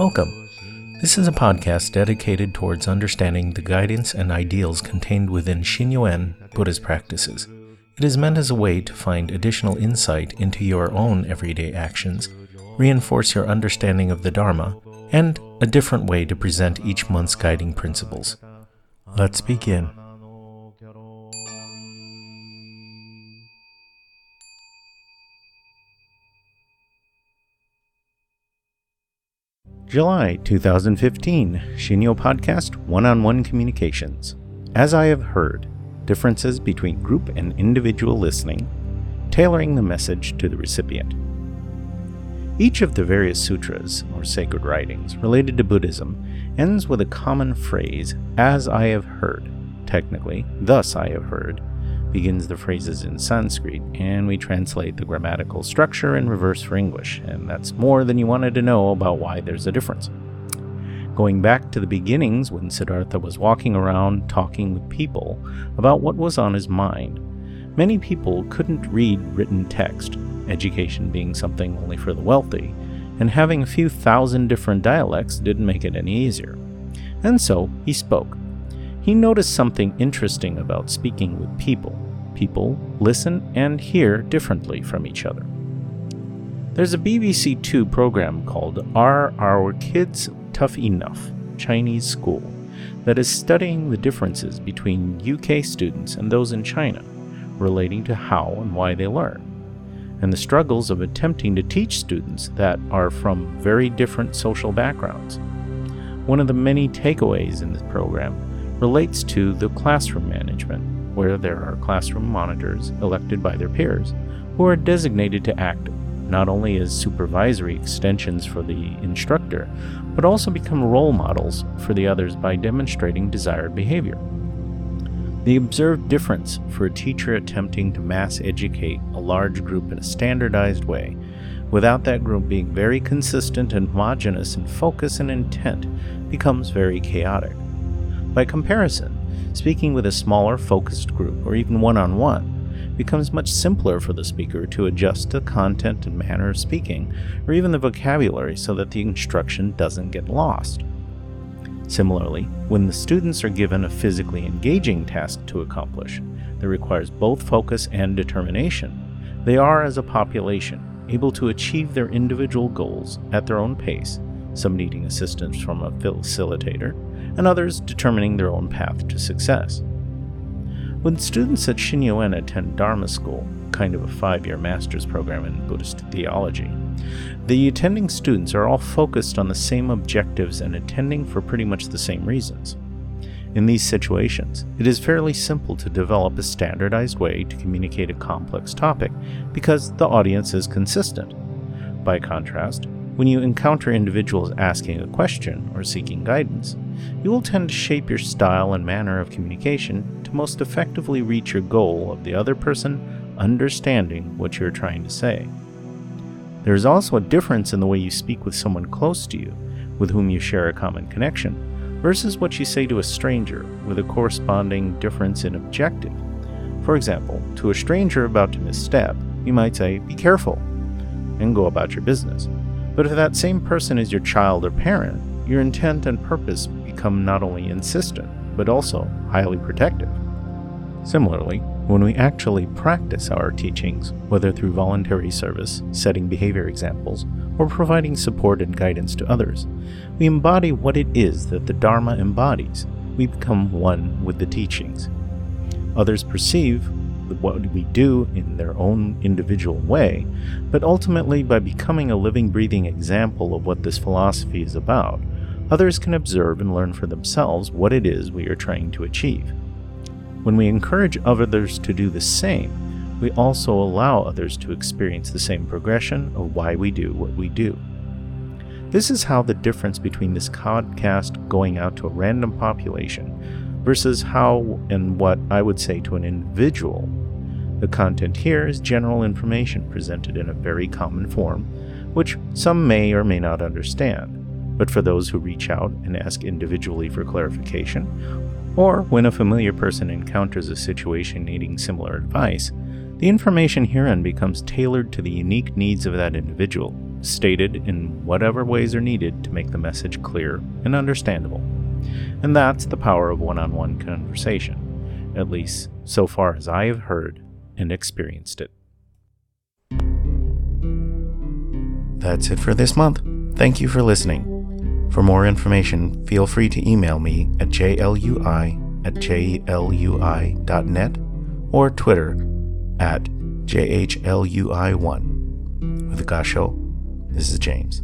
Welcome. This is a podcast dedicated towards understanding the guidance and ideals contained within Shinnyo-en Buddhist practices. It is meant as a way to find additional insight into your own everyday actions, reinforce your understanding of the Dharma, and a different way to present each month's guiding principles. Let's begin. July 2015, Shinnyo Podcast One on One Communications. As I have heard, differences between group and individual listening, tailoring the message to the recipient. Each of the various sutras, or sacred writings, related to Buddhism ends with a common phrase, as I have heard. Technically, thus I have heard, begins the phrases in Sanskrit, and we translate the grammatical structure in reverse for English, and that's more than you wanted to know about why there's a difference. Going back to the beginnings when Siddhartha was walking around talking with people about what was on his mind, many people couldn't read written text, education being something only for the wealthy, and having a few thousand different dialects didn't make it any easier. And so he spoke he noticed something interesting about speaking with people. People listen and hear differently from each other. There's a BBC Two program called Are Our Kids Tough Enough? Chinese School that is studying the differences between UK students and those in China, relating to how and why they learn, and the struggles of attempting to teach students that are from very different social backgrounds. One of the many takeaways in this program relates to the classroom management, where there are classroom monitors elected by their peers who are designated to act not only as supervisory extensions for the instructor, but also become role models for the others by demonstrating desired behavior. The observed difference for a teacher attempting to mass educate a large group in a standardized way, without that group being very consistent and homogeneous in focus and intent, becomes very chaotic. By comparison, speaking with a smaller, focused group, or even one on one, becomes much simpler for the speaker to adjust the content and manner of speaking, or even the vocabulary so that the instruction doesn't get lost. Similarly, when the students are given a physically engaging task to accomplish that requires both focus and determination, they are, as a population, able to achieve their individual goals at their own pace, some needing assistance from a facilitator, and others determining their own path to success. When students at Shinnyo-en attend Dharma School, kind of a five year master's program in Buddhist theology, the attending students are all focused on the same objectives and attending for pretty much the same reasons. In these situations, it is fairly simple to develop a standardized way to communicate a complex topic because the audience is consistent. By contrast, when you encounter individuals asking a question or seeking guidance, you will tend to shape your style and manner of communication to most effectively reach your goal of the other person understanding what you're trying to say. There is also a difference in the way you speak with someone close to you, with whom you share a common connection, versus what you say to a stranger, with a corresponding difference in objective. For example, to a stranger about to misstep, you might say, Be careful, and go about your business. But if that same person is your child or parent, your intent and purpose become not only insistent, but also highly protective. Similarly, when we actually practice our teachings, whether through voluntary service, setting behavior examples, or providing support and guidance to others, we embody what it is that the Dharma embodies. We become one with the teachings. Others perceive what we do in their own individual way, but ultimately by becoming a living, breathing example of what this philosophy is about, others can observe and learn for themselves what it is we are trying to achieve. When we encourage others to do the same, we also allow others to experience the same progression of why we do what we do. This is how the difference between this podcast going out to a random population versus how and what I would say to an individual. The content here is general information presented in a very common form, which some may or may not understand but for those who reach out and ask individually for clarification, or when a familiar person encounters a situation needing similar advice, the information herein becomes tailored to the unique needs of that individual stated in whatever ways are needed to make the message clear and understandable. And that's the power of one on one conversation, at least so far as I have heard and experienced it. That's it for this month. Thank you for listening. For more information, feel free to email me at jlui at jlui.net or Twitter at jhlui1. With Show, this is James.